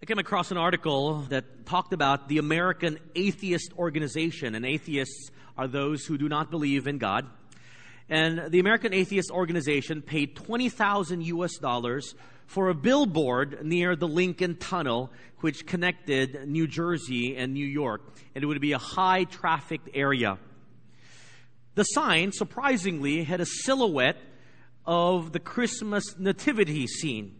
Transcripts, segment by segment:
I came across an article that talked about the American Atheist Organization, and atheists are those who do not believe in God. And the American Atheist Organization paid 20,000 US dollars for a billboard near the Lincoln Tunnel, which connected New Jersey and New York. And it would be a high trafficked area. The sign, surprisingly, had a silhouette of the Christmas nativity scene.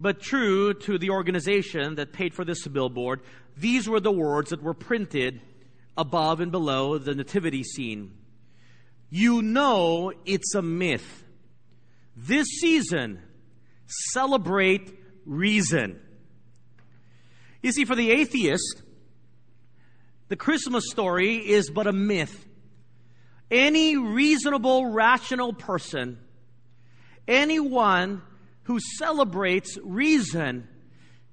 But true to the organization that paid for this billboard, these were the words that were printed above and below the nativity scene. You know it's a myth. This season, celebrate reason. You see, for the atheist, the Christmas story is but a myth. Any reasonable, rational person, anyone who celebrates reason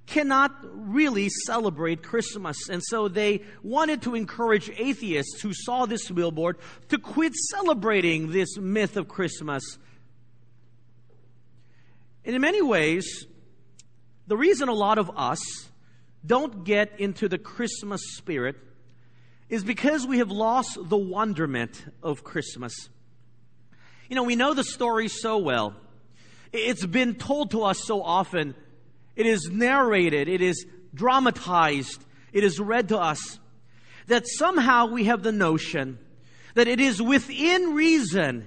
cannot really celebrate Christmas. And so they wanted to encourage atheists who saw this billboard to quit celebrating this myth of Christmas. And in many ways, the reason a lot of us don't get into the Christmas spirit is because we have lost the wonderment of Christmas. You know, we know the story so well. It's been told to us so often. It is narrated, it is dramatized, it is read to us that somehow we have the notion that it is within reason,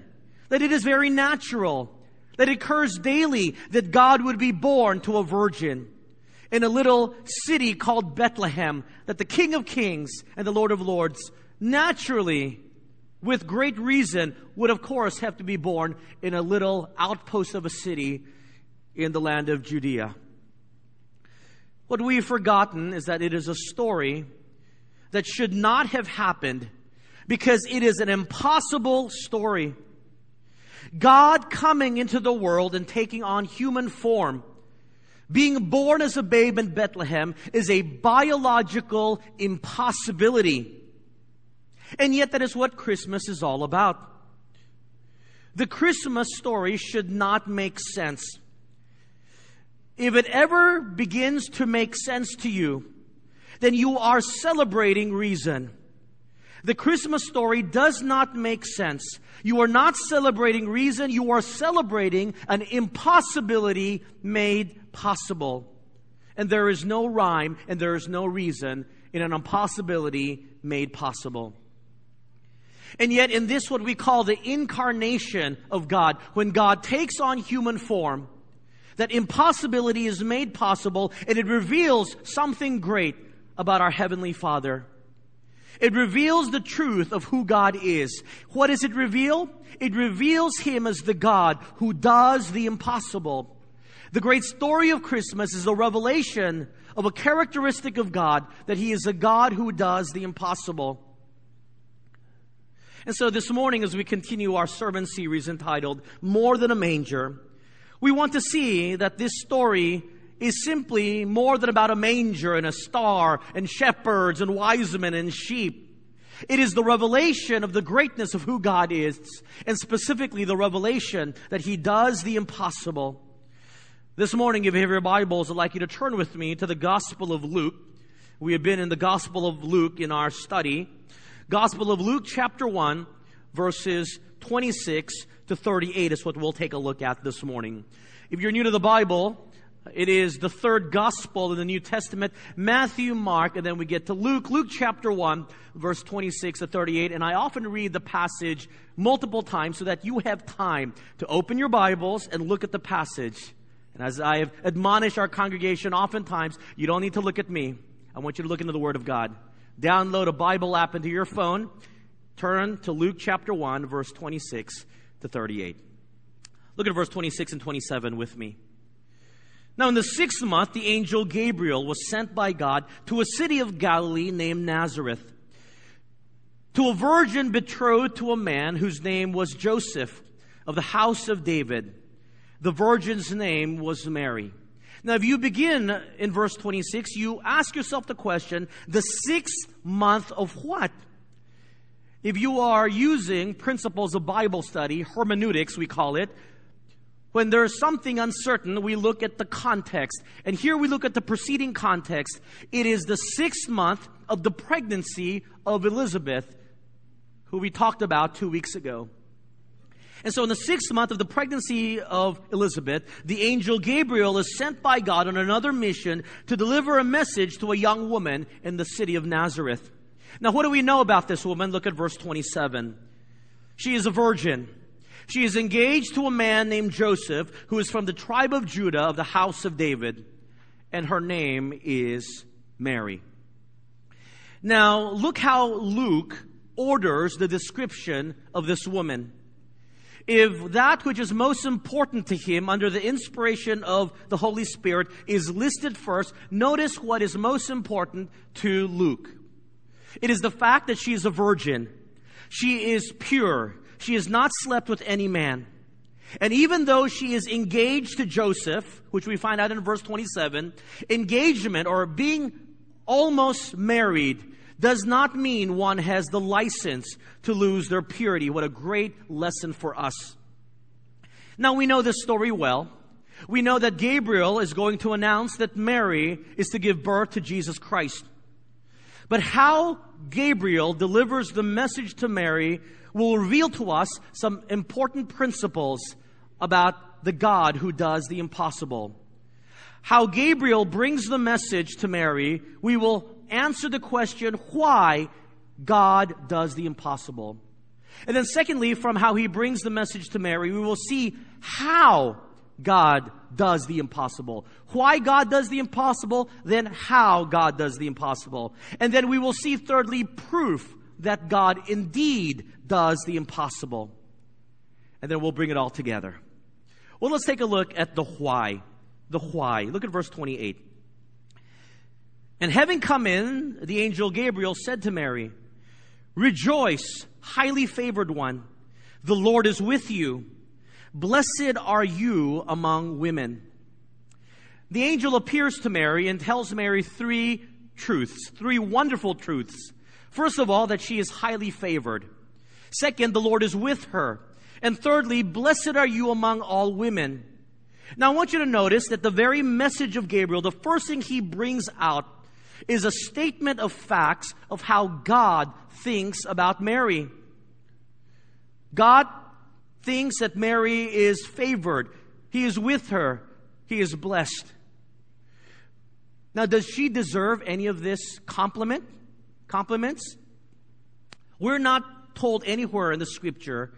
that it is very natural, that it occurs daily that God would be born to a virgin in a little city called Bethlehem, that the King of Kings and the Lord of Lords naturally with great reason, would of course have to be born in a little outpost of a city in the land of Judea. What we've forgotten is that it is a story that should not have happened because it is an impossible story. God coming into the world and taking on human form, being born as a babe in Bethlehem, is a biological impossibility. And yet, that is what Christmas is all about. The Christmas story should not make sense. If it ever begins to make sense to you, then you are celebrating reason. The Christmas story does not make sense. You are not celebrating reason, you are celebrating an impossibility made possible. And there is no rhyme and there is no reason in an impossibility made possible. And yet, in this, what we call the incarnation of God, when God takes on human form, that impossibility is made possible and it reveals something great about our Heavenly Father. It reveals the truth of who God is. What does it reveal? It reveals Him as the God who does the impossible. The great story of Christmas is a revelation of a characteristic of God that He is a God who does the impossible. And so this morning, as we continue our sermon series entitled More Than a Manger, we want to see that this story is simply more than about a manger and a star and shepherds and wise men and sheep. It is the revelation of the greatness of who God is, and specifically the revelation that He does the impossible. This morning, if you have your Bibles, I'd like you to turn with me to the Gospel of Luke. We have been in the Gospel of Luke in our study. Gospel of Luke, chapter 1, verses 26 to 38 is what we'll take a look at this morning. If you're new to the Bible, it is the third gospel in the New Testament Matthew, Mark, and then we get to Luke. Luke chapter 1, verse 26 to 38. And I often read the passage multiple times so that you have time to open your Bibles and look at the passage. And as I have admonished our congregation oftentimes, you don't need to look at me. I want you to look into the Word of God. Download a Bible app into your phone. Turn to Luke chapter 1, verse 26 to 38. Look at verse 26 and 27 with me. Now, in the sixth month, the angel Gabriel was sent by God to a city of Galilee named Nazareth, to a virgin betrothed to a man whose name was Joseph of the house of David. The virgin's name was Mary. Now, if you begin in verse 26, you ask yourself the question, the sixth month of what? If you are using principles of Bible study, hermeneutics, we call it, When there's something uncertain, we look at the context. And here we look at the preceding context. It is the sixth month of the pregnancy of Elizabeth, who we talked about two weeks ago. And so, in the sixth month of the pregnancy of Elizabeth, the angel Gabriel is sent by God on another mission to deliver a message to a young woman in the city of Nazareth. Now, what do we know about this woman? Look at verse 27. She is a virgin. She is engaged to a man named Joseph, who is from the tribe of Judah of the house of David, and her name is Mary. Now, look how Luke orders the description of this woman if that which is most important to him under the inspiration of the Holy Spirit is listed first, notice what is most important to Luke. It is the fact that she is a virgin. She is pure. She has not slept with any man. And even though she is engaged to Joseph, which we find out in verse 27, engagement or being almost married does not mean one has the license to lose their purity. What a great lesson for us. Now we know this story well. We know that Gabriel is going to announce that Mary is to give birth to Jesus Christ. But how Gabriel delivers the message to Mary will reveal to us some important principles about the God who does the impossible. How Gabriel brings the message to Mary, we will answer the question why God does the impossible. And then, secondly, from how he brings the message to Mary, we will see how God does the impossible. Why God does the impossible, then how God does the impossible. And then we will see, thirdly, proof that God indeed does the impossible. And then we'll bring it all together. Well, let's take a look at the why. The why. Look at verse 28. And having come in, the angel Gabriel said to Mary, Rejoice, highly favored one. The Lord is with you. Blessed are you among women. The angel appears to Mary and tells Mary three truths, three wonderful truths. First of all, that she is highly favored. Second, the Lord is with her. And thirdly, blessed are you among all women. Now I want you to notice that the very message of Gabriel, the first thing he brings out is a statement of facts of how God thinks about Mary. God thinks that Mary is favored. He is with her. He is blessed. Now, does she deserve any of this compliment? Compliments? We're not told anywhere in the scripture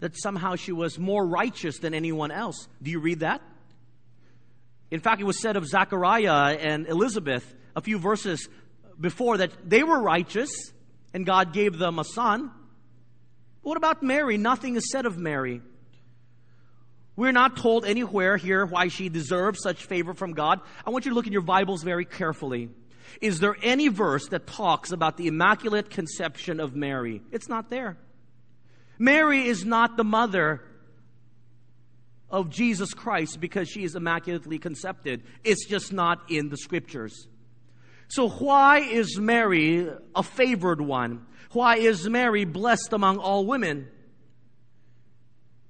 that somehow she was more righteous than anyone else. Do you read that? In fact, it was said of Zachariah and Elizabeth a few verses before that they were righteous and God gave them a son. What about Mary? Nothing is said of Mary. We're not told anywhere here why she deserves such favor from God. I want you to look in your Bibles very carefully. Is there any verse that talks about the immaculate conception of Mary? It's not there. Mary is not the mother of Jesus Christ because she is immaculately conceived. It's just not in the scriptures. So, why is Mary a favored one? Why is Mary blessed among all women?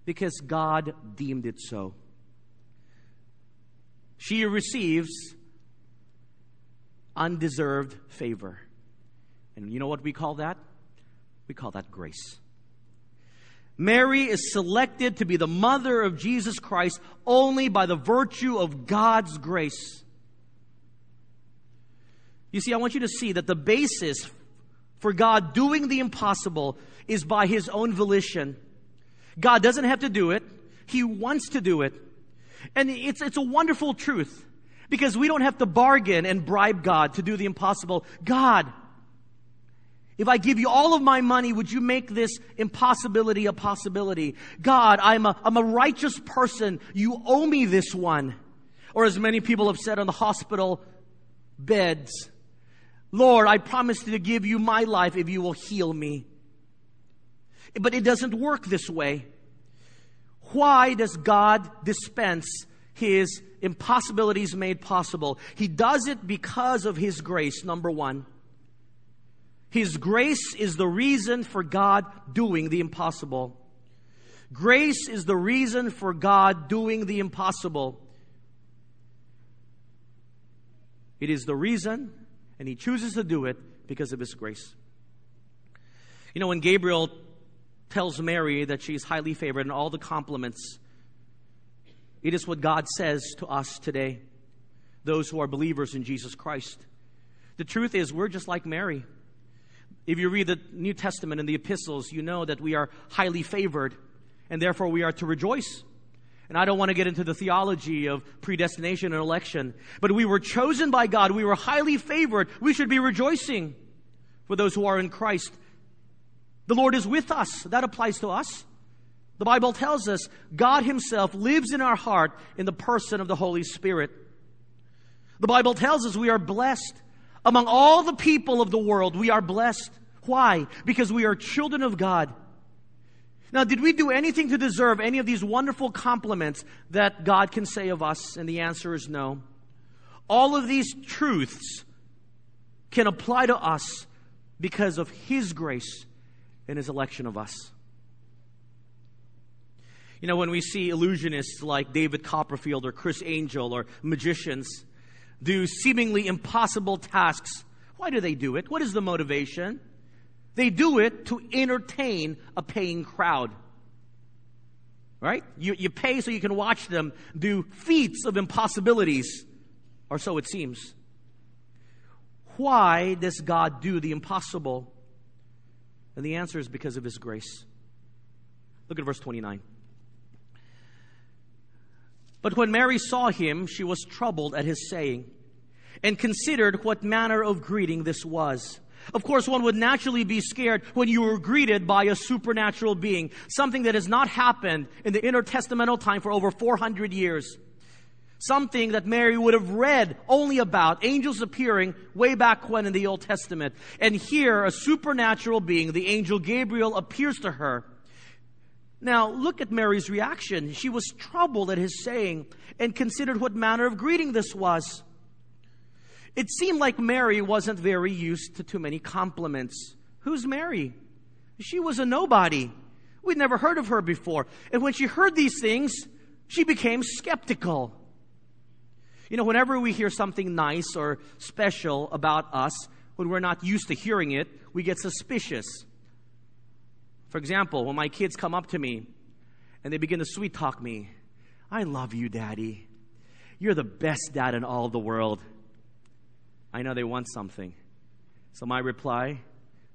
Because God deemed it so. She receives undeserved favor. And you know what we call that? We call that grace. Mary is selected to be the mother of Jesus Christ only by the virtue of God's grace. You see, I want you to see that the basis for God doing the impossible is by His own volition. God doesn't have to do it. He wants to do it. And it's, it's a wonderful truth because we don't have to bargain and bribe God to do the impossible. God, if I give you all of my money, would you make this impossibility a possibility? God, I'm a, I'm a righteous person. You owe me this one. Or as many people have said on the hospital beds, Lord, I promise to give you my life if you will heal me. But it doesn't work this way. Why does God dispense his impossibilities made possible? He does it because of his grace, number one. His grace is the reason for God doing the impossible. Grace is the reason for God doing the impossible. It is the reason, and He chooses to do it because of His grace. You know, when Gabriel tells Mary that she's highly favored and all the compliments, it is what God says to us today, those who are believers in Jesus Christ. The truth is, we're just like Mary. If you read the New Testament and the epistles, you know that we are highly favored and therefore we are to rejoice. And I don't want to get into the theology of predestination and election, but we were chosen by God. We were highly favored. We should be rejoicing for those who are in Christ. The Lord is with us. That applies to us. The Bible tells us God Himself lives in our heart in the person of the Holy Spirit. The Bible tells us we are blessed. Among all the people of the world, we are blessed. Why? Because we are children of God. Now, did we do anything to deserve any of these wonderful compliments that God can say of us? And the answer is no. All of these truths can apply to us because of His grace and His election of us. You know, when we see illusionists like David Copperfield or Criss Angel or magicians do seemingly impossible tasks, why do they do it? What is the motivation? They do it to entertain a paying crowd. Right? You, you pay so you can watch them do feats of impossibilities, or so it seems. Why does God do the impossible? And the answer is because of His grace. Look at verse 29. But when Mary saw him, she was troubled at his saying, and considered what manner of greeting this was. Of course, one would naturally be scared when you were greeted by a supernatural being, something that has not happened in the intertestamental time for over 400 years. Something that Mary would have read only about, angels appearing way back when in the Old Testament. And here, a supernatural being, the angel Gabriel, appears to her. Now, look at Mary's reaction. She was troubled at his saying and considered what manner of greeting this was. It seemed like Mary wasn't very used to too many compliments. Who's Mary? She was a nobody. We'd never heard of her before. And when she heard these things, she became skeptical. You know, whenever we hear something nice or special about us, when we're not used to hearing it, we get suspicious. For example, when my kids come up to me and they begin to sweet talk me, I love you, Daddy. You're the best dad in all the world. I know they want something. So my reply,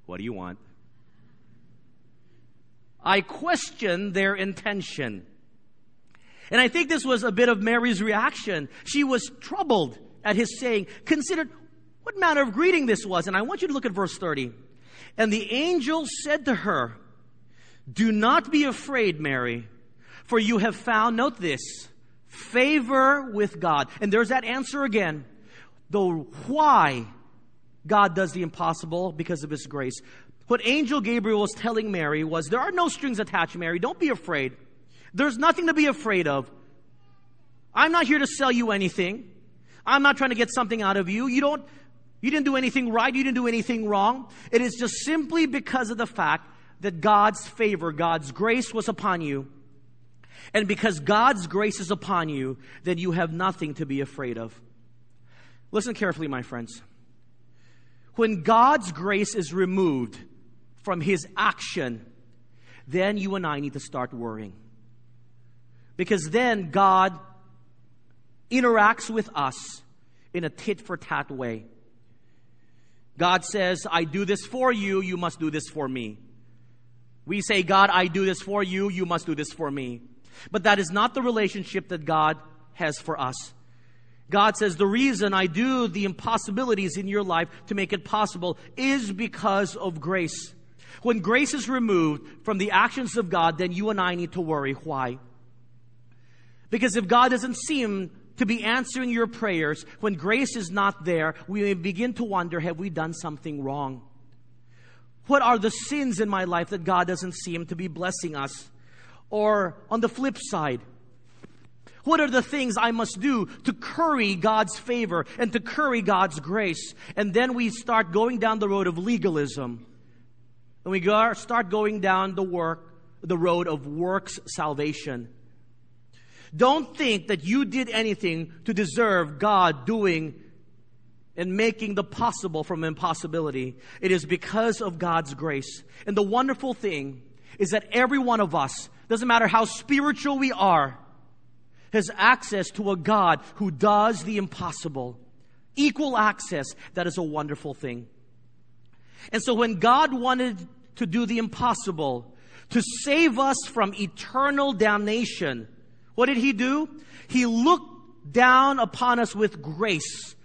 what do you want? I question their intention. And I think this was a bit of Mary's reaction. She was troubled at his saying, considered what manner of greeting this was. And I want you to look at verse 30. And the angel said to her, Do not be afraid, Mary, for you have found, note this, favor with God. And there's that answer again the why God does the impossible because of His grace. What Angel Gabriel was telling Mary was there are no strings attached, Mary. Don't be afraid. There's nothing to be afraid of. I'm not here to sell you anything. I'm not trying to get something out of you. You don't, you didn't do anything right. You didn't do anything wrong. It is just simply because of the fact that God's favor, God's grace was upon you. And because God's grace is upon you, then you have nothing to be afraid of. Listen carefully, my friends. When God's grace is removed from His action, then you and I need to start worrying. Because then God interacts with us in a tit for tat way. God says, I do this for you, you must do this for me. We say, God, I do this for you, you must do this for me. But that is not the relationship that God has for us. God says, the reason I do the impossibilities in your life to make it possible is because of grace. When grace is removed from the actions of God, then you and I need to worry. Why? Because if God doesn't seem to be answering your prayers, when grace is not there, we may begin to wonder, have we done something wrong? What are the sins in my life that God doesn't seem to be blessing us? Or on the flip side, what are the things I must do to curry God's favor and to curry God's grace? And then we start going down the road of legalism. And we start going down the work the road of works salvation. Don't think that you did anything to deserve God doing and making the possible from impossibility. It is because of God's grace. And the wonderful thing is that every one of us, doesn't matter how spiritual we are, has access to a God who does the impossible. Equal access. That is a wonderful thing. And so when God wanted to do the impossible, to save us from eternal damnation, what did He do? He looked down upon us with grace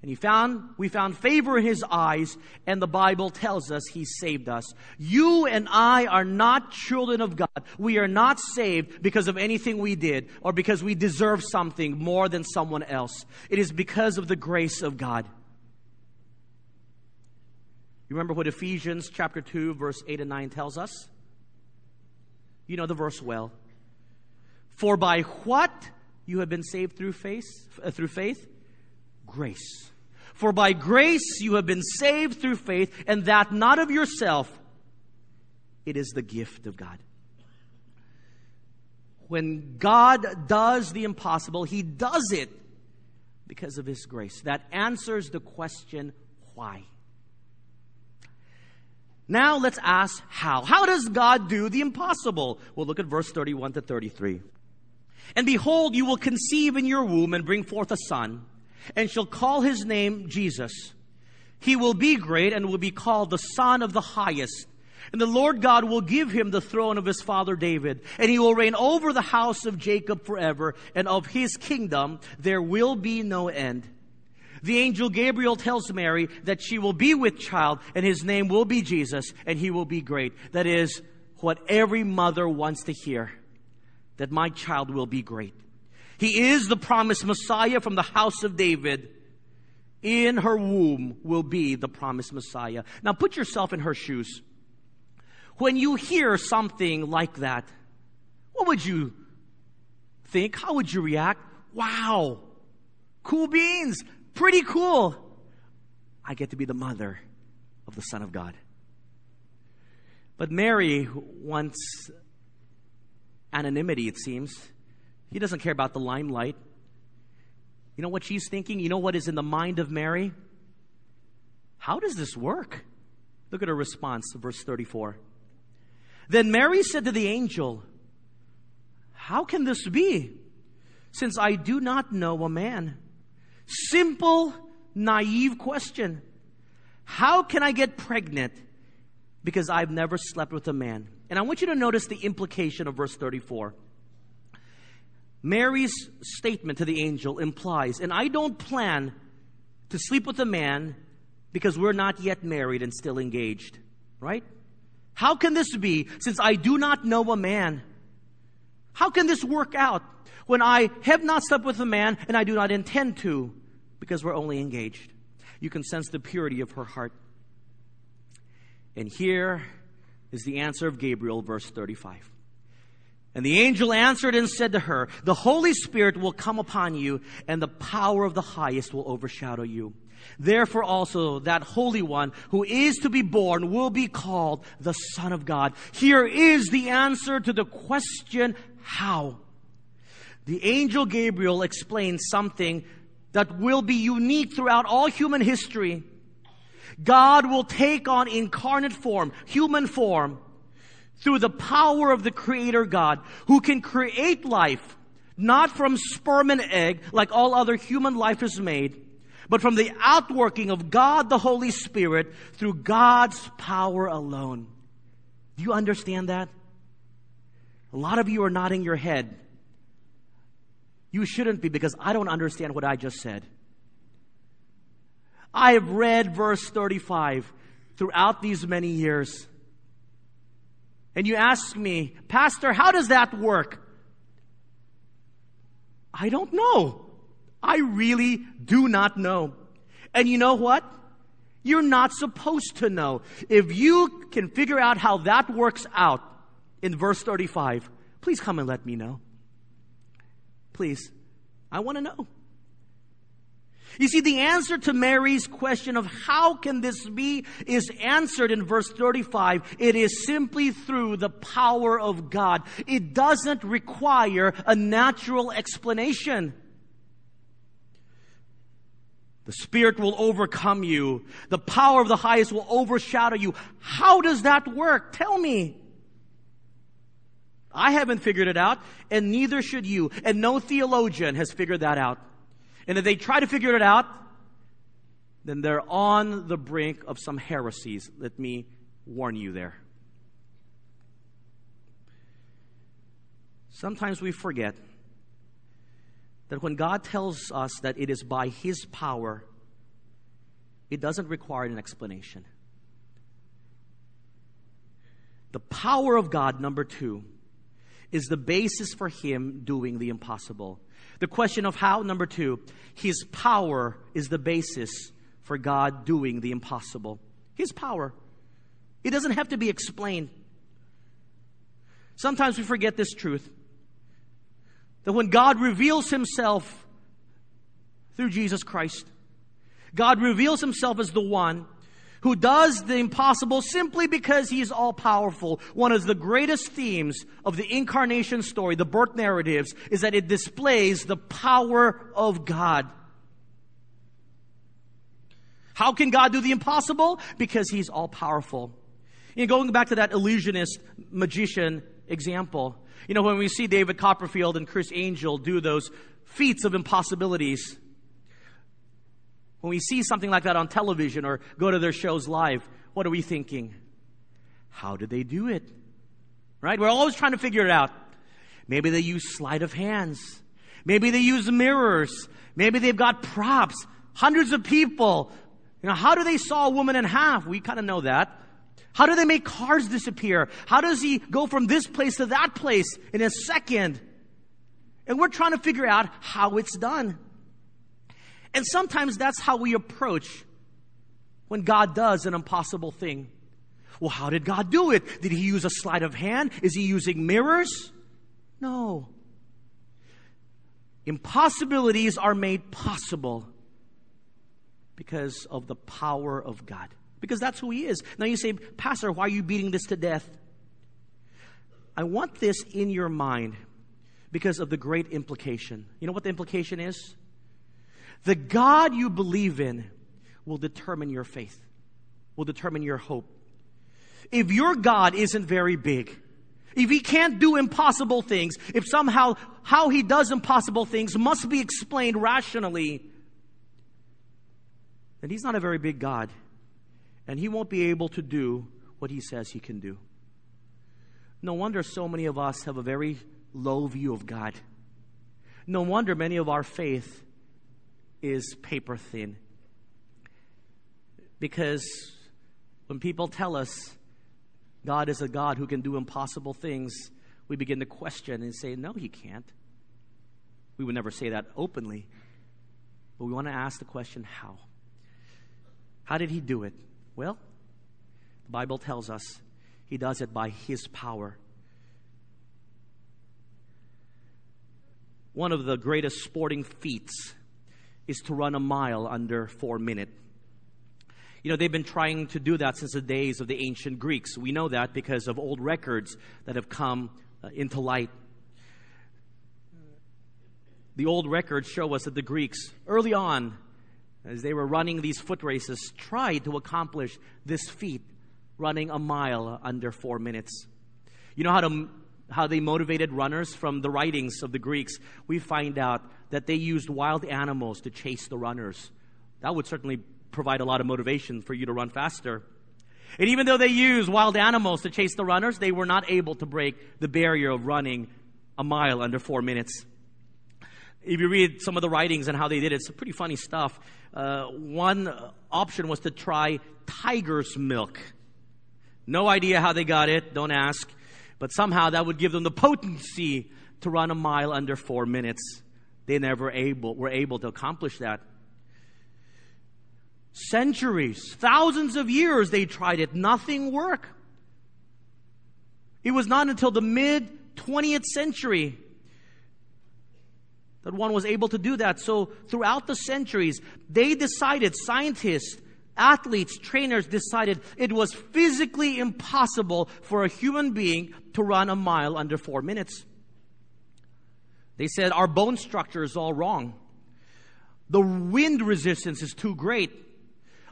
and he found, we found favor in his eyes, and the Bible tells us he saved us. You and I are not children of God. We are not saved because of anything we did or because we deserve something more than someone else. It is because of the grace of God. You remember what Ephesians chapter 2 verse 8 and 9 tells us? You know the verse well. For by what you have been saved through faith, uh, through faith, grace. For by grace you have been saved through faith, and that not of yourself, it is the gift of God. When God does the impossible, He does it because of His grace. That answers the question, why? Now let's ask how. How does God do the impossible? We'll look at verse 31 to 33. And behold, you will conceive in your womb and bring forth a son and shall call his name Jesus. He will be great and will be called the Son of the Highest. And the Lord God will give him the throne of his father David, and he will reign over the house of Jacob forever, and of his kingdom there will be no end. The angel Gabriel tells Mary that she will be with child, and his name will be Jesus, and he will be great. That is what every mother wants to hear that my child will be great. He is the promised Messiah from the house of David. In her womb will be the promised Messiah. Now put yourself in her shoes. When you hear something like that, what would you think? How would you react? Wow, cool beans, pretty cool. I get to be the mother of the Son of God. But Mary wants anonymity, it seems. He doesn't care about the limelight. You know what she's thinking? You know what is in the mind of Mary? How does this work? Look at her response, verse 34. Then Mary said to the angel, How can this be, since I do not know a man? Simple, naive question. How can I get pregnant? Because I've never slept with a man. And I want you to notice the implication of verse 34. Mary's statement to the angel implies, and I don't plan to sleep with a man because we're not yet married and still engaged, right? How can this be since I do not know a man? How can this work out when I have not slept with a man and I do not intend to because we're only engaged? You can sense the purity of her heart. And here is the answer of Gabriel, verse 35. And the angel answered and said to her, The Holy Spirit will come upon you, and the power of the highest will overshadow you. Therefore also that Holy One who is to be born will be called the Son of God. Here is the answer to the question, how? The angel Gabriel explains something that will be unique throughout all human history. God will take on incarnate form, human form, through the power of the Creator God who can create life not from sperm and egg like all other human life is made, but from the outworking of God the Holy Spirit through God's power alone. Do you understand that? A lot of you are nodding your head. You shouldn't be because I don't understand what I just said. I have read verse 35 throughout these many years and you ask me, Pastor, how does that work? I don't know. I really do not know. And you know what? You're not supposed to know. If you can figure out how that works out in verse 35, please come and let me know. Please. I want to know. You see, the answer to Mary's question of how can this be is answered in verse 35. It is simply through the power of God. It doesn't require a natural explanation. The Spirit will overcome you. The power of the highest will overshadow you. How does that work? Tell me. I haven't figured it out, and neither should you. And no theologian has figured that out. And if they try to figure it out, then they're on the brink of some heresies. Let me warn you there. Sometimes we forget that when God tells us that it is by His power, it doesn't require an explanation. The power of God, number two, is the basis for Him doing the impossible. The question of how, number two, His power is the basis for God doing the impossible. His power. It doesn't have to be explained. Sometimes we forget this truth that when God reveals Himself through Jesus Christ, God reveals Himself as the one who does the impossible simply because he is all powerful. One of the greatest themes of the incarnation story, the birth narratives, is that it displays the power of God. How can God do the impossible? Because he's all powerful. You know, going back to that illusionist magician example, you know, when we see David Copperfield and Criss Angel do those feats of impossibilities, when we see something like that on television or go to their shows live, what are we thinking? How did they do it? Right? We're always trying to figure it out. Maybe they use sleight of hands. Maybe they use mirrors. Maybe they've got props. Hundreds of people. You know, how do they saw a woman in half? We kind of know that. How do they make cars disappear? How does he go from this place to that place in a second? And we're trying to figure out how it's done. And sometimes that's how we approach when God does an impossible thing. Well, how did God do it? Did he use a sleight of hand? Is he using mirrors? No. Impossibilities are made possible because of the power of God. Because that's who he is. Now you say, Pastor, why are you beating this to death? I want this in your mind because of the great implication. You know what the implication is? The God you believe in will determine your faith, will determine your hope. If your God isn't very big, if he can't do impossible things, if somehow how he does impossible things must be explained rationally, then he's not a very big God. And he won't be able to do what he says he can do. No wonder so many of us have a very low view of God. No wonder many of our faith is paper thin. Because when people tell us God is a God who can do impossible things, we begin to question and say, No, He can't. We would never say that openly, but we want to ask the question, How? How did He do it? Well, the Bible tells us He does it by His power. One of the greatest sporting feats is to run a mile under four minutes. You know, they've been trying to do that since the days of the ancient Greeks. We know that because of old records that have come uh, into light. The old records show us that the Greeks, early on, as they were running these foot races, tried to accomplish this feat, running a mile under four minutes. You know how to how they motivated runners from the writings of the Greeks, we find out that they used wild animals to chase the runners. That would certainly provide a lot of motivation for you to run faster. And even though they used wild animals to chase the runners, they were not able to break the barrier of running a mile under four minutes. If you read some of the writings and how they did it, it's pretty funny stuff. Uh, one option was to try tiger's milk. No idea how they got it, don't ask. But somehow that would give them the potency to run a mile under four minutes. They never able, were able to accomplish that. Centuries, thousands of years they tried it. Nothing worked. It was not until the mid 20th century that one was able to do that. So throughout the centuries, they decided, scientists, athletes, trainers decided it was physically impossible for a human being to run a mile under four minutes. They said our bone structure is all wrong. The wind resistance is too great.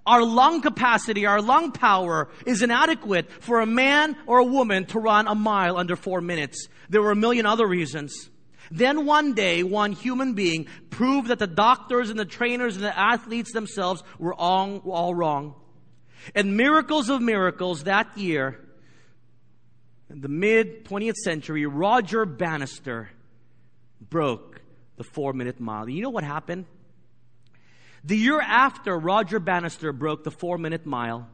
Our lung capacity, our lung power is inadequate for a man or a woman to run a mile under four minutes. There were a million other reasons. Then one day, one human being proved that the doctors and the trainers and the athletes themselves were all, all wrong. And miracles of miracles that year, in the mid 20th century, Roger Bannister broke the four minute mile. You know what happened? The year after Roger Bannister broke the four minute mile,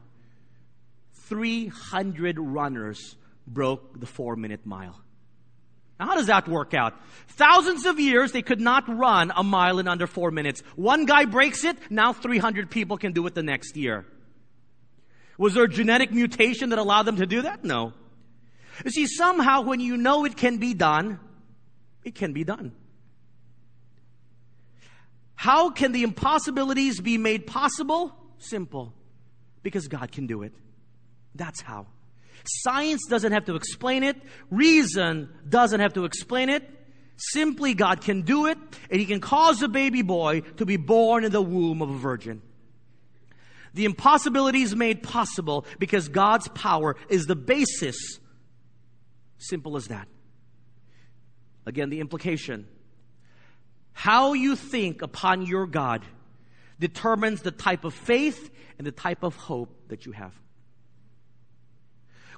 300 runners broke the four minute mile. Now, how does that work out? Thousands of years, they could not run a mile in under four minutes. One guy breaks it, now 300 people can do it the next year. Was there a genetic mutation that allowed them to do that? No. You see, somehow when you know it can be done, it can be done. How can the impossibilities be made possible? Simple. Because God can do it. That's how. Science doesn't have to explain it. Reason doesn't have to explain it. Simply God can do it, and He can cause a baby boy to be born in the womb of a virgin. The impossibility is made possible because God's power is the basis. Simple as that. Again, the implication. How you think upon your God determines the type of faith and the type of hope that you have.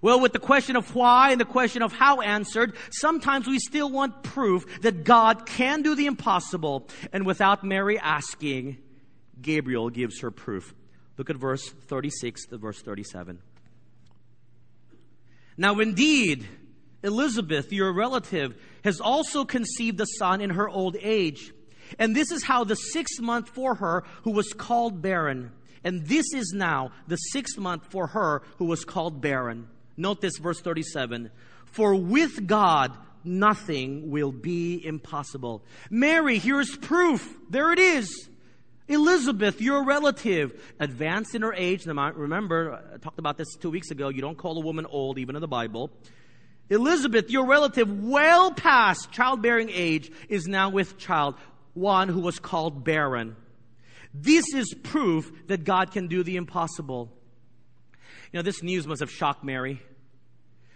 Well, with the question of why and the question of how answered, sometimes we still want proof that God can do the impossible. And without Mary asking, Gabriel gives her proof. Look at verse 36 to verse 37. Now, indeed, Elizabeth, your relative, has also conceived a son in her old age. And this is how the sixth month for her who was called barren. And this is now the sixth month for her who was called barren. Note this, verse 37. For with God, nothing will be impossible. Mary, here's proof. There it is. Elizabeth, your relative, advanced in her age. Remember, I talked about this two weeks ago. You don't call a woman old, even in the Bible. Elizabeth, your relative, well past childbearing age, is now with child, one who was called barren. This is proof that God can do the impossible. You know, this news must have shocked Mary.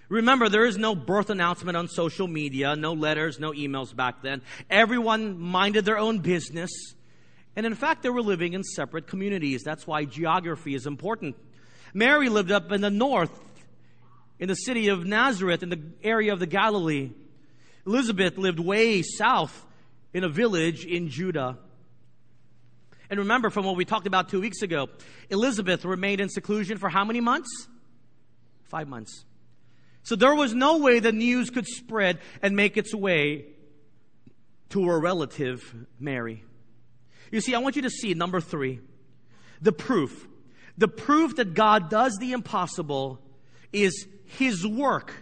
Remember, there is no birth announcement on social media, no letters, no emails back then. Everyone minded their own business. And in fact, they were living in separate communities. That's why geography is important. Mary lived up in the north, in the city of Nazareth, in the area of the Galilee. Elizabeth lived way south in a village in Judah. And remember from what we talked about two weeks ago, Elizabeth remained in seclusion for how many months? Five months. So there was no way the news could spread and make its way to her relative, Mary. You see, I want you to see number three, the proof. The proof that God does the impossible is His work.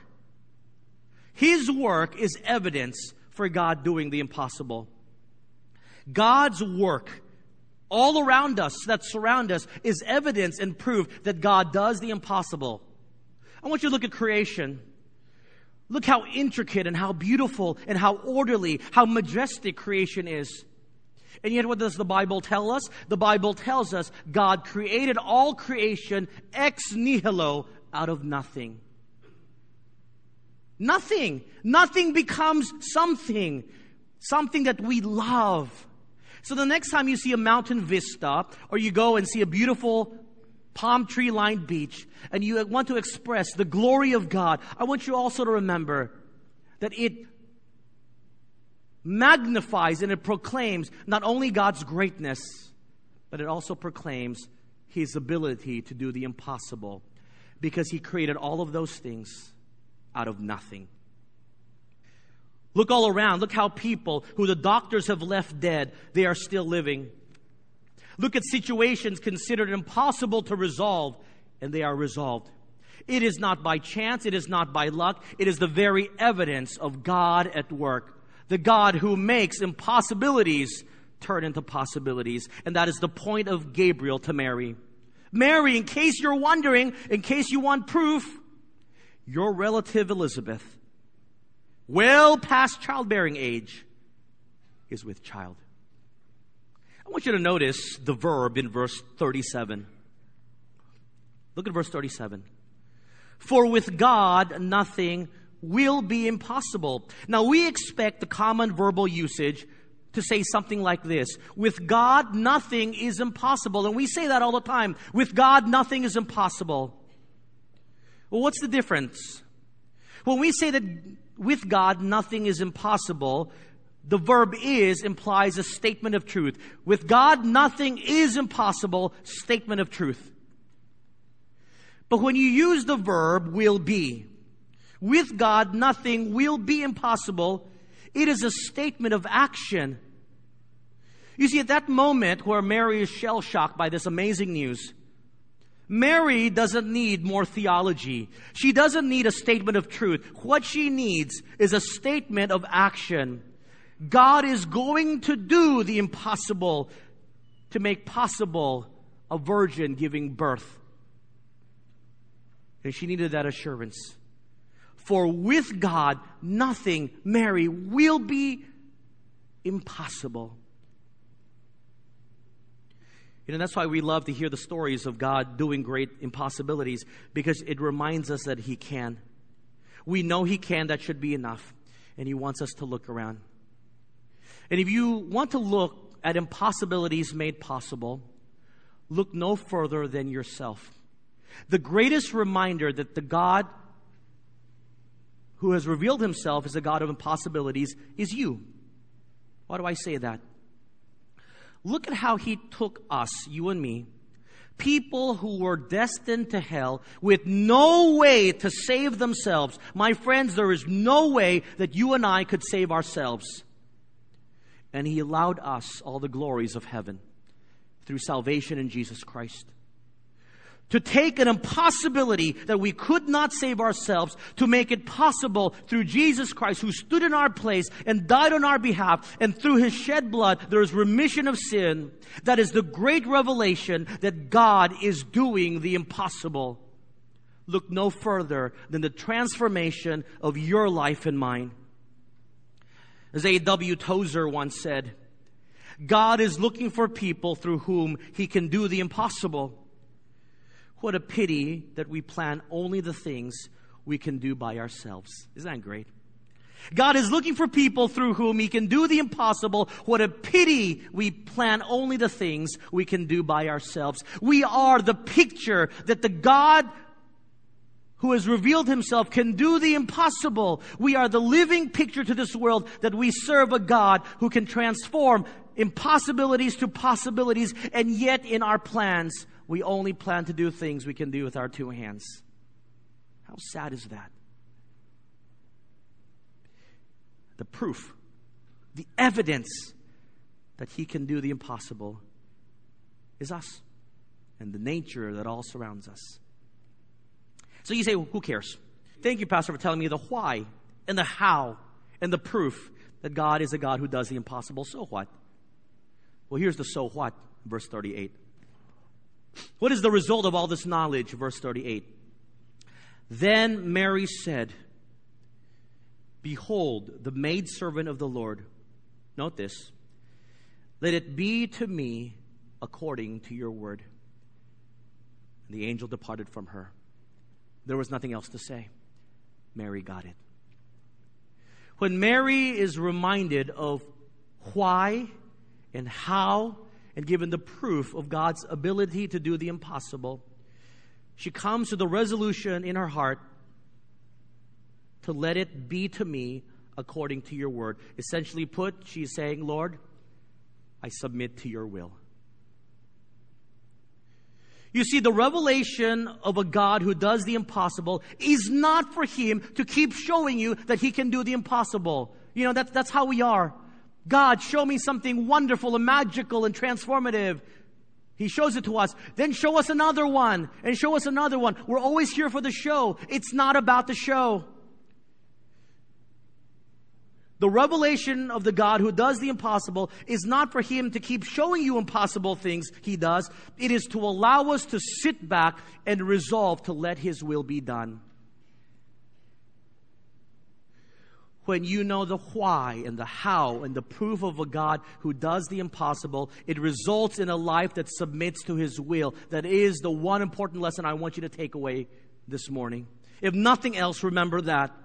His work is evidence for God doing the impossible. God's work all around us that surround us is evidence and proof that God does the impossible. I want you to look at creation. Look how intricate and how beautiful and how orderly, how majestic creation is. And yet, what does the Bible tell us? The Bible tells us God created all creation ex nihilo out of nothing. Nothing. Nothing becomes something. Something that we love. So the next time you see a mountain vista or you go and see a beautiful palm tree lined beach and you want to express the glory of God, I want you also to remember that it magnifies and it proclaims not only God's greatness, but it also proclaims His ability to do the impossible because He created all of those things out of nothing. Look all around. Look how people who the doctors have left dead, they are still living. Look at situations considered impossible to resolve, and they are resolved. It is not by chance, it is not by luck, it is the very evidence of God at work. The God who makes impossibilities turn into possibilities. And that is the point of Gabriel to Mary. Mary, in case you're wondering, in case you want proof, your relative Elizabeth, well past childbearing age, is with child. I want you to notice the verb in verse 37. Look at verse 37. For with God nothing will be impossible. Now we expect the common verbal usage to say something like this. With God, nothing is impossible. And we say that all the time. With God, nothing is impossible. Well, what's the difference? When we say that with God, nothing is impossible, the verb is implies a statement of truth. With God, nothing is impossible, statement of truth. But when you use the verb will be, with God, nothing will be impossible. It is a statement of action. You see, at that moment where Mary is shell shocked by this amazing news, Mary doesn't need more theology. She doesn't need a statement of truth. What she needs is a statement of action. God is going to do the impossible to make possible a virgin giving birth. And she needed that assurance. For with God, nothing, Mary, will be impossible. You know, that's why we love to hear the stories of God doing great impossibilities because it reminds us that He can. We know He can, that should be enough. And He wants us to look around. And if you want to look at impossibilities made possible, look no further than yourself. The greatest reminder that the God who has revealed himself as a God of impossibilities is you. Why do I say that? Look at how he took us, you and me, people who were destined to hell with no way to save themselves. My friends, there is no way that you and I could save ourselves. And he allowed us all the glories of heaven through salvation in Jesus Christ to take an impossibility that we could not save ourselves to make it possible through Jesus Christ who stood in our place and died on our behalf and through his shed blood there is remission of sin. That is the great revelation that God is doing the impossible. Look no further than the transformation of your life and mine. As A.W. Tozer once said, God is looking for people through whom he can do the impossible. What a pity that we plan only the things we can do by ourselves. Isn't that great? God is looking for people through whom He can do the impossible. What a pity we plan only the things we can do by ourselves. We are the picture that the God who has revealed himself can do the impossible. We are the living picture to this world that we serve a God who can transform impossibilities to possibilities and yet in our plans we only plan to do things we can do with our two hands. How sad is that? The proof, the evidence that He can do the impossible is us and the nature that all surrounds us. So you say, well, who cares? Thank you, Pastor, for telling me the why and the how and the proof that God is a God who does the impossible. So what? Well, here's the so what, verse 38. What is the result of all this knowledge? Verse 38. Then Mary said, Behold, the maidservant of the Lord. Note this. Let it be to me according to your word. And the angel departed from her. There was nothing else to say. Mary got it. When Mary is reminded of why and how and given the proof of God's ability to do the impossible, she comes to the resolution in her heart to let it be to me according to your word. Essentially put, she's saying, Lord, I submit to your will. You see, the revelation of a God who does the impossible is not for him to keep showing you that he can do the impossible. You know, that's, that's how we are. God, show me something wonderful and magical and transformative. He shows it to us. Then show us another one and show us another one. We're always here for the show. It's not about the show. The revelation of the God who does the impossible is not for Him to keep showing you impossible things He does. It is to allow us to sit back and resolve to let His will be done. When you know the why and the how and the proof of a God who does the impossible, it results in a life that submits to His will. That is the one important lesson I want you to take away this morning. If nothing else, remember that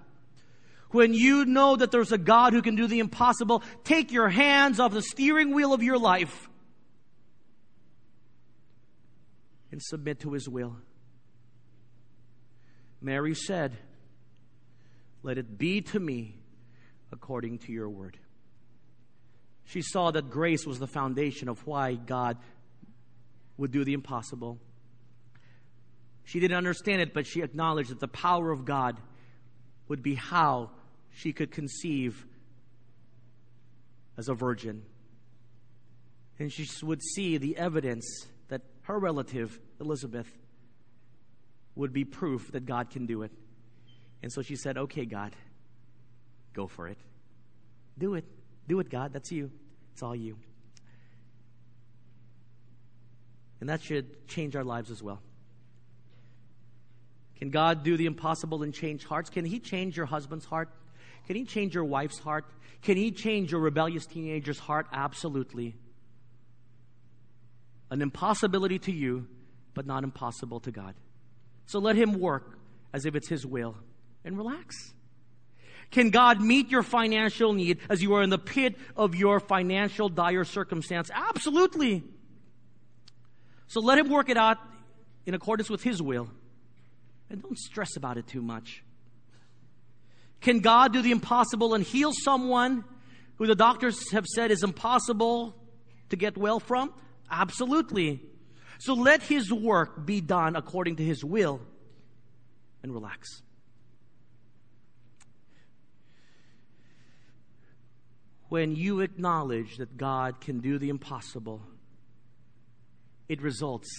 when you know that there's a God who can do the impossible, take your hands off the steering wheel of your life and submit to His will. Mary said, Let it be to me according to your word. She saw that grace was the foundation of why God would do the impossible. She didn't understand it, but she acknowledged that the power of God would be how she could conceive as a virgin. And she would see the evidence that her relative, Elizabeth, would be proof that God can do it. And so she said, Okay, God, go for it. Do it. Do it, God. That's you. It's all you. And that should change our lives as well. Can God do the impossible and change hearts? Can He change your husband's heart? Can He change your wife's heart? Can He change your rebellious teenager's heart? Absolutely. An impossibility to you, but not impossible to God. So let Him work as if it's His will and relax. Can God meet your financial need as you are in the pit of your financial dire circumstance? Absolutely. So let Him work it out in accordance with His will. And don't stress about it too much. Can God do the impossible and heal someone who the doctors have said is impossible to get well from? Absolutely. So let His work be done according to His will and relax. When you acknowledge that God can do the impossible, it results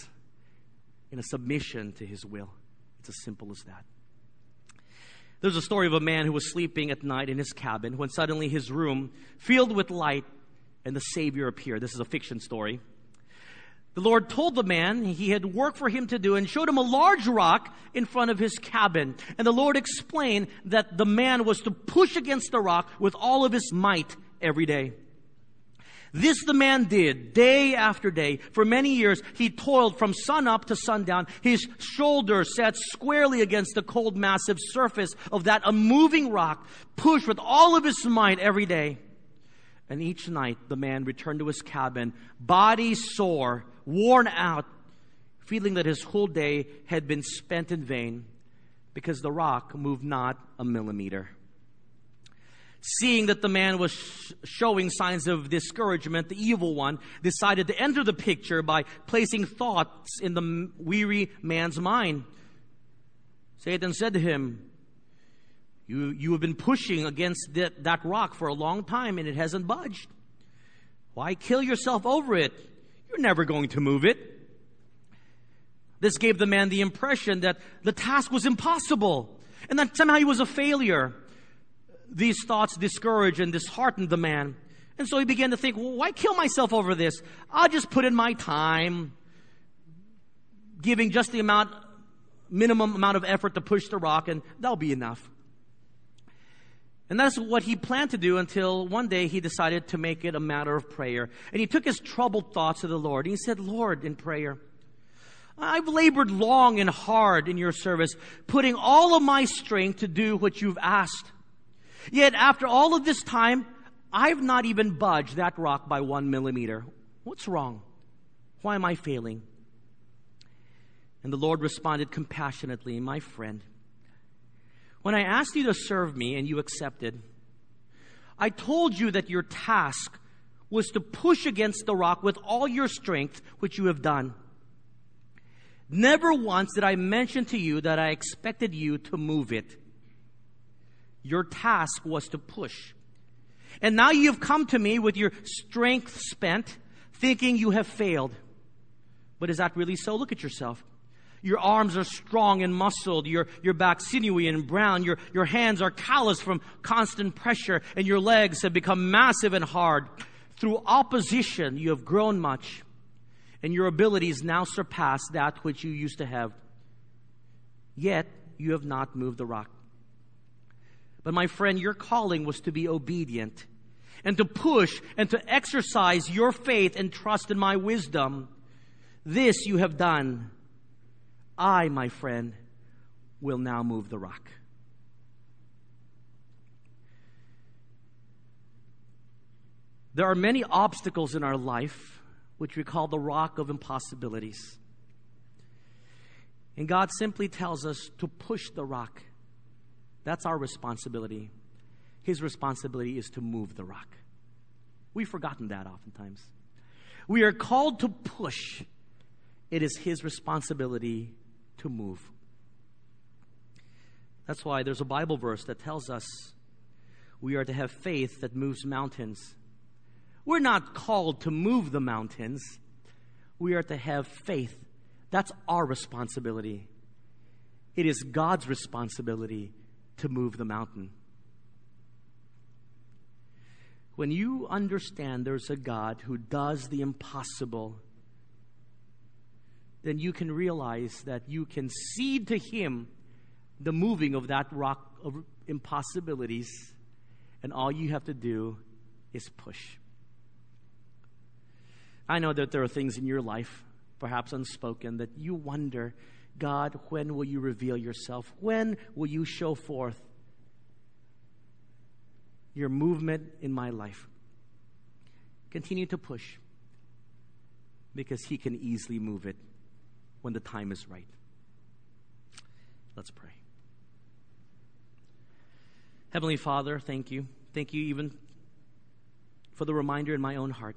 in a submission to His will. It's as simple as that. There's a story of a man who was sleeping at night in his cabin when suddenly his room filled with light and the Savior appeared. This is a fiction story. The Lord told the man he had work for him to do and showed him a large rock in front of his cabin. And the Lord explained that the man was to push against the rock with all of his might every day. This the man did day after day. For many years, he toiled from sun up to sundown. His shoulders sat squarely against the cold, massive surface of that unmoving rock, pushed with all of his might every day. And each night, the man returned to his cabin, body sore, worn out, feeling that his whole day had been spent in vain because the rock moved not a millimeter. Seeing that the man was showing signs of discouragement, the evil one decided to enter the picture by placing thoughts in the weary man's mind. Satan said to him, you, you have been pushing against that, that rock for a long time and it hasn't budged. Why kill yourself over it? You're never going to move it. This gave the man the impression that the task was impossible and that somehow he was a failure these thoughts discouraged and disheartened the man. And so he began to think, well, why kill myself over this? I'll just put in my time, giving just the amount, minimum amount of effort to push the rock, and that'll be enough. And that's what he planned to do until one day he decided to make it a matter of prayer. And he took his troubled thoughts to the Lord. And he said, Lord, in prayer, I've labored long and hard in your service, putting all of my strength to do what you've asked. Yet after all of this time, I've not even budged that rock by one millimeter. What's wrong? Why am I failing? And the Lord responded compassionately, My friend, when I asked you to serve me and you accepted, I told you that your task was to push against the rock with all your strength, which you have done. Never once did I mention to you that I expected you to move it. Your task was to push. And now you've come to me with your strength spent, thinking you have failed. But is that really so? Look at yourself. Your arms are strong and muscled, your, your back sinewy and brown, your, your hands are callous from constant pressure, and your legs have become massive and hard. Through opposition, you have grown much, and your abilities now surpass that which you used to have. Yet, you have not moved the rock. But my friend, your calling was to be obedient and to push and to exercise your faith and trust in my wisdom. This you have done. I, my friend, will now move the rock. There are many obstacles in our life, which we call the rock of impossibilities. And God simply tells us to push the rock. That's our responsibility. His responsibility is to move the rock. We've forgotten that oftentimes. We are called to push. It is His responsibility to move. That's why there's a Bible verse that tells us we are to have faith that moves mountains. We're not called to move the mountains. We are to have faith. That's our responsibility. It is God's responsibility to move the mountain. When you understand there's a God who does the impossible, then you can realize that you can cede to Him the moving of that rock of impossibilities, and all you have to do is push. I know that there are things in your life, perhaps unspoken, that you wonder God, when will you reveal yourself? When will you show forth your movement in my life? Continue to push because He can easily move it when the time is right. Let's pray. Heavenly Father, thank you. Thank you even for the reminder in my own heart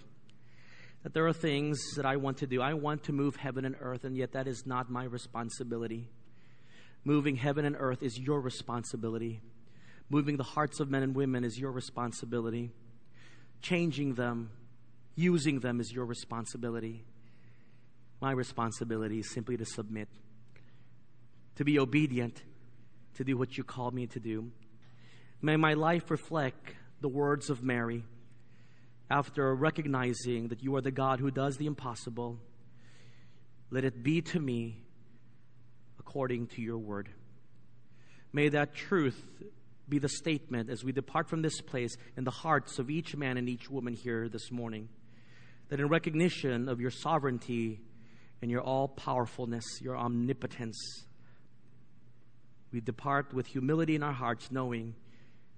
that there are things that I want to do. I want to move heaven and earth, and yet that is not my responsibility. Moving heaven and earth is your responsibility. Moving the hearts of men and women is your responsibility. Changing them, using them is your responsibility. My responsibility is simply to submit, to be obedient, to do what you called me to do. May my life reflect the words of Mary after recognizing that you are the God who does the impossible. Let it be to me according to your word. May that truth be the statement as we depart from this place in the hearts of each man and each woman here this morning. That in recognition of your sovereignty, and your all powerfulness, your omnipotence. We depart with humility in our hearts, knowing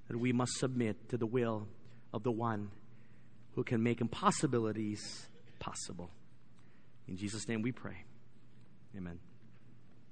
that we must submit to the will of the one who can make impossibilities possible. In Jesus' name we pray. Amen.